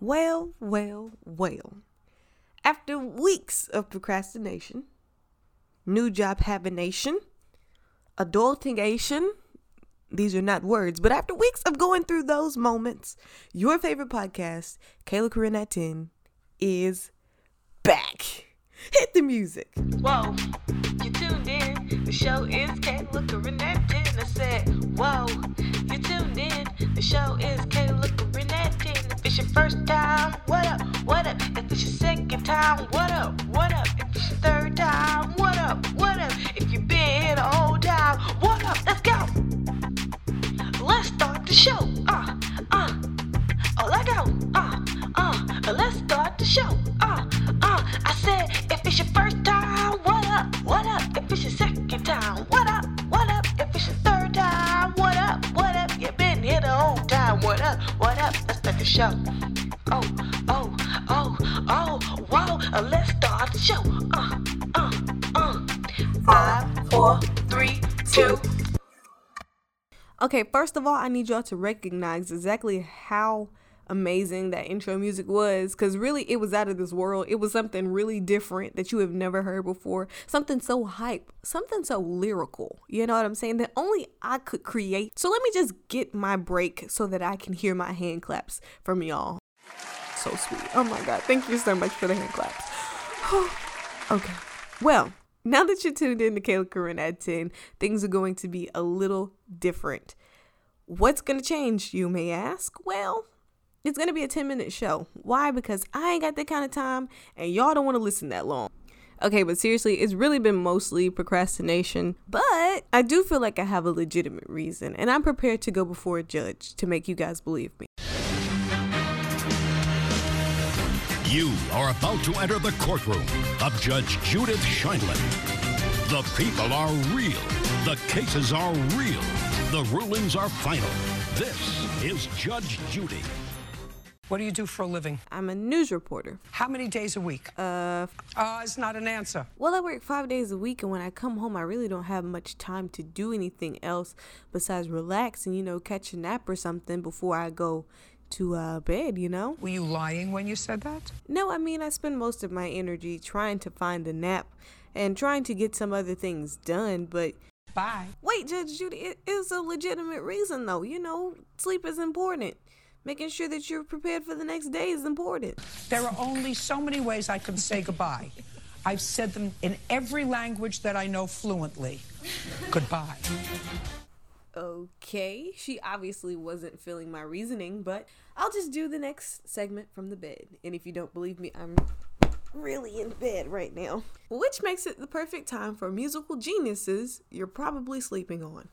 Well, well, well. After weeks of procrastination, new job habination, adultingation, these are not words, but after weeks of going through those moments, your favorite podcast, Kayla Corine at 10, is back. Hit the music. Whoa, you tuned in. The show is Kayla Corine at 10. I said, Whoa, you tuned in. The show is Kayla Corine at 10. If it's your first time, what up? What up? If it's your second time, what up? What up? If it's your third time, what up? What up? If you've been here the whole time, what up? Let's go. Let's start the show. Uh, uh. Oh, let go. Uh, uh. Let's start the show. Uh, uh. I said, if it's your first time, what up? What up? If it's your second time, what up? What up? If it's your third time, what up? What up? You've been here the whole time. What up? What up? The show. Oh, oh, oh, oh, whoa. Uh, let's start the show. Uh, uh, uh. Five, four, three, two. Okay, first of all, I need y'all to recognize exactly how amazing that intro music was because really it was out of this world. It was something really different that you have never heard before, something so hype, something so lyrical. You know what I'm saying? That only I could create. So let me just get my break so that I can hear my hand claps from y'all. So sweet. Oh my God. Thank you so much for the hand claps. okay. Well, now that you're tuned in to Kayla Corine at 10, things are going to be a little different. What's going to change, you may ask? Well, it's going to be a 10 minute show. Why? Because I ain't got that kind of time and y'all don't want to listen that long. Okay, but seriously, it's really been mostly procrastination. But I do feel like I have a legitimate reason, and I'm prepared to go before a judge to make you guys believe me. You are about to enter the courtroom of Judge Judith Sheindlin. The people are real. The cases are real. The rulings are final. This is Judge Judy. What do you do for a living? I'm a news reporter. How many days a week? Uh, Uh, it's not an answer. well, I work five days a week, and when I come home, I really don't have much time to do anything else besides relax and, you know, catch a nap or something before I go to uh, bed, you know? Were you lying when you said that? No, I mean, I spend most of my energy trying to find a nap and trying to get some other things done, but Bye. wait, Judge Judy, it is a legitimate reason, though. You know, sleep is important. Making sure that you're prepared for the next day is important. There are only so many ways I can say goodbye. I've said them in every language that I know fluently. Goodbye. Okay, she obviously wasn't feeling my reasoning, but I'll just do the next segment from the bed. And if you don't believe me, I'm really in bed right now. Which makes it the perfect time for musical geniuses you're probably sleeping on.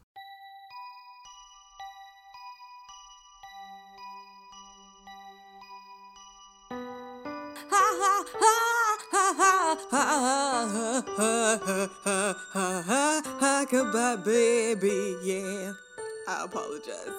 Goodbye, baby. Yeah, I apologize.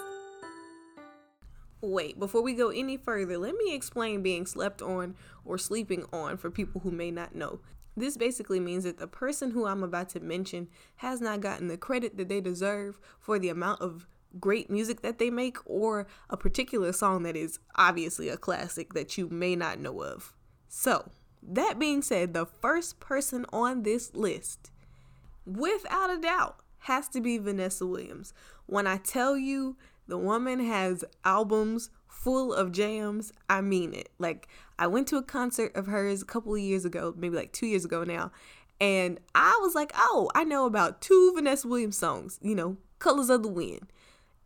Wait, before we go any further, let me explain being slept on or sleeping on for people who may not know. This basically means that the person who I'm about to mention has not gotten the credit that they deserve for the amount of great music that they make or a particular song that is obviously a classic that you may not know of. So, that being said, the first person on this list, without a doubt, has to be Vanessa Williams. When I tell you the woman has albums full of jams, I mean it. Like, I went to a concert of hers a couple of years ago, maybe like two years ago now, and I was like, oh, I know about two Vanessa Williams songs, you know, Colors of the Wind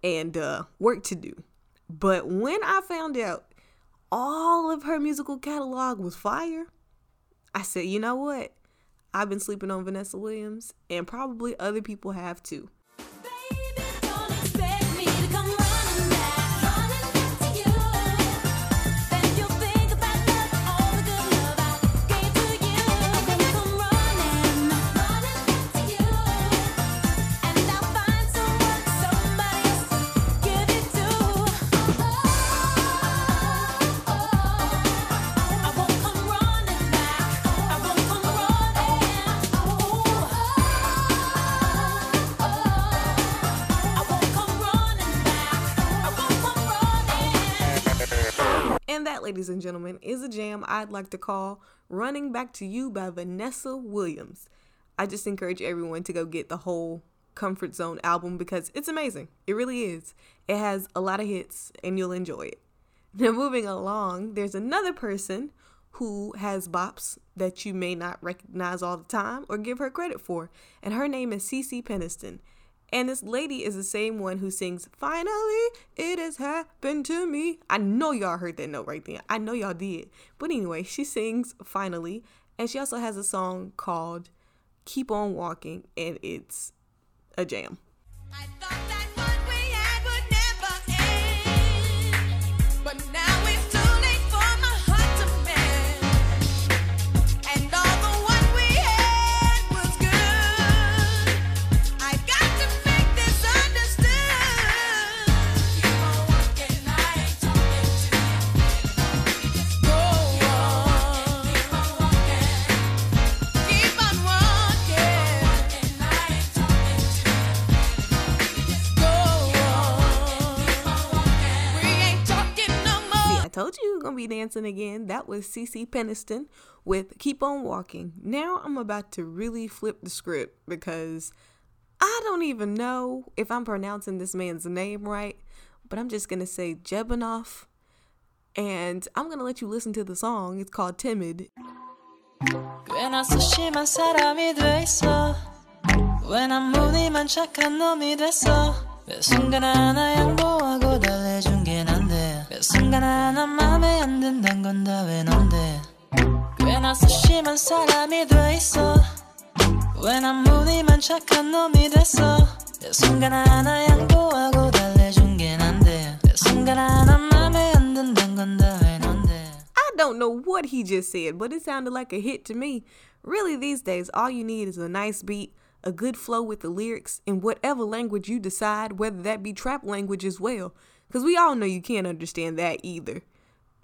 and uh, Work to Do. But when I found out all of her musical catalog was fire, I said, you know what? I've been sleeping on Vanessa Williams, and probably other people have too. Ladies and gentlemen, is a jam I'd like to call Running Back to You by Vanessa Williams. I just encourage everyone to go get the whole Comfort Zone album because it's amazing. It really is. It has a lot of hits and you'll enjoy it. Now, moving along, there's another person who has bops that you may not recognize all the time or give her credit for, and her name is CeCe Peniston. And this lady is the same one who sings Finally It Has Happened to Me. I know y'all heard that note right there. I know y'all did. But anyway, she sings Finally, and she also has a song called Keep On Walking, and it's a jam. gonna be dancing again. That was CeCe Peniston with Keep On Walking. Now I'm about to really flip the script because I don't even know if I'm pronouncing this man's name right, but I'm just gonna say Jebanoff. And I'm gonna let you listen to the song. It's called Timid. 꽤나 수심한 사람이 돼있어 난데 매 순간 하나 맘에 안 든단 건 다 왜 넌데 꽤나 소심한 사람이 돼 있어 왜 난 무늬만 착한 놈이 됐어 매 순간 하나 양보하고 달래준 게 난데 매 순간 하나 맘에 안 든단 건 다 왜 넌데 I don't know what he just said, but it sounded like a hit to me. Really, these days, all you need is a nice beat, a good flow with the lyrics, in whatever language you decide, whether that be trap language as well. Because we all know you can't understand that either.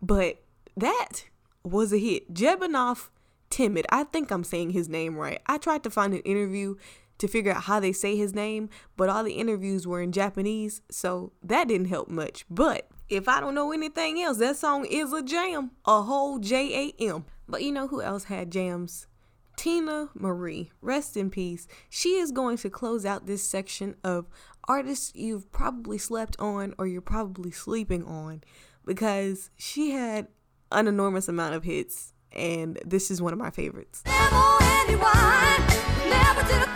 But that was a hit. Jebanoff Timid. I think I'm saying his name right. I tried to find an interview to figure out how they say his name, but all the interviews were in Japanese, so that didn't help much. But if I don't know anything else, that song is a jam, a whole J A M. But you know who else had jams? Teena Marie, rest in peace. She is going to close out this section of artists you've probably slept on or you're probably sleeping on because she had an enormous amount of hits, and this is one of my favorites. Never anyone, never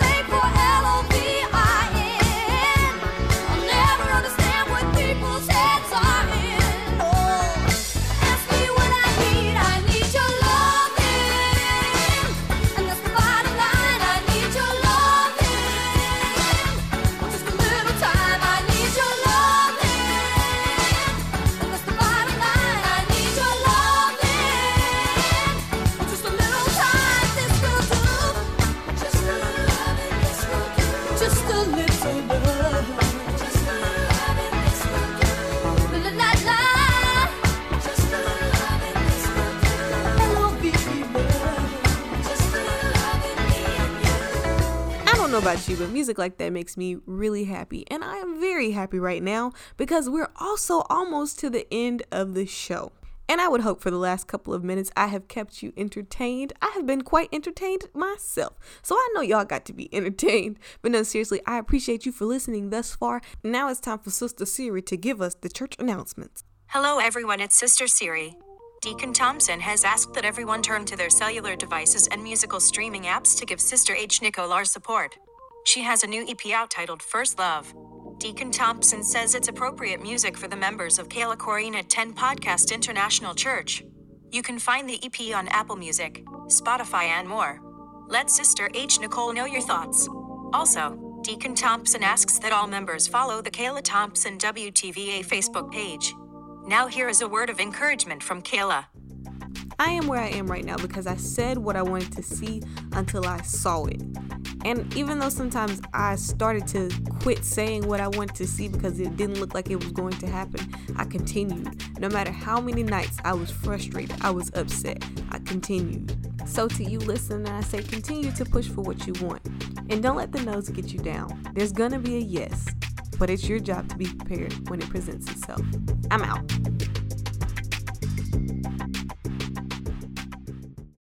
about you, but music like that makes me really happy. And I am very happy right now because we're also almost to the end of the show. And I would hope for the last couple of minutes I have kept you entertained. I have been quite entertained myself. So I know y'all got to be entertained. But no, seriously, I appreciate you for listening thus far. Now it's time for Sister Siri to give us the church announcements. Hello, everyone, it's Sister Siri. Deacon Thompson has asked that everyone turn to their cellular devices and musical streaming apps to give Sister H. Nicolar support. She has a new EP out titled First Love. Deacon Thompson says it's appropriate music for the members of Kayla Corina 10 Podcast International Church. You can find the EP on Apple Music, Spotify, and more. Let Sister H. Nicole know your thoughts. Also, Deacon Thompson asks that all members follow the Kayla Thompson WTVA Facebook page. Now, here is a word of encouragement from Kayla. I am where I am right now because I said what I wanted to see until I saw it. And even though sometimes I started to quit saying what I wanted to see because it didn't look like it was going to happen, I continued. No matter how many nights I was frustrated, I was upset, I continued. So to you listening, I say continue to push for what you want. And don't let the no's get you down. There's gonna be a yes, but it's your job to be prepared when it presents itself. I'm out.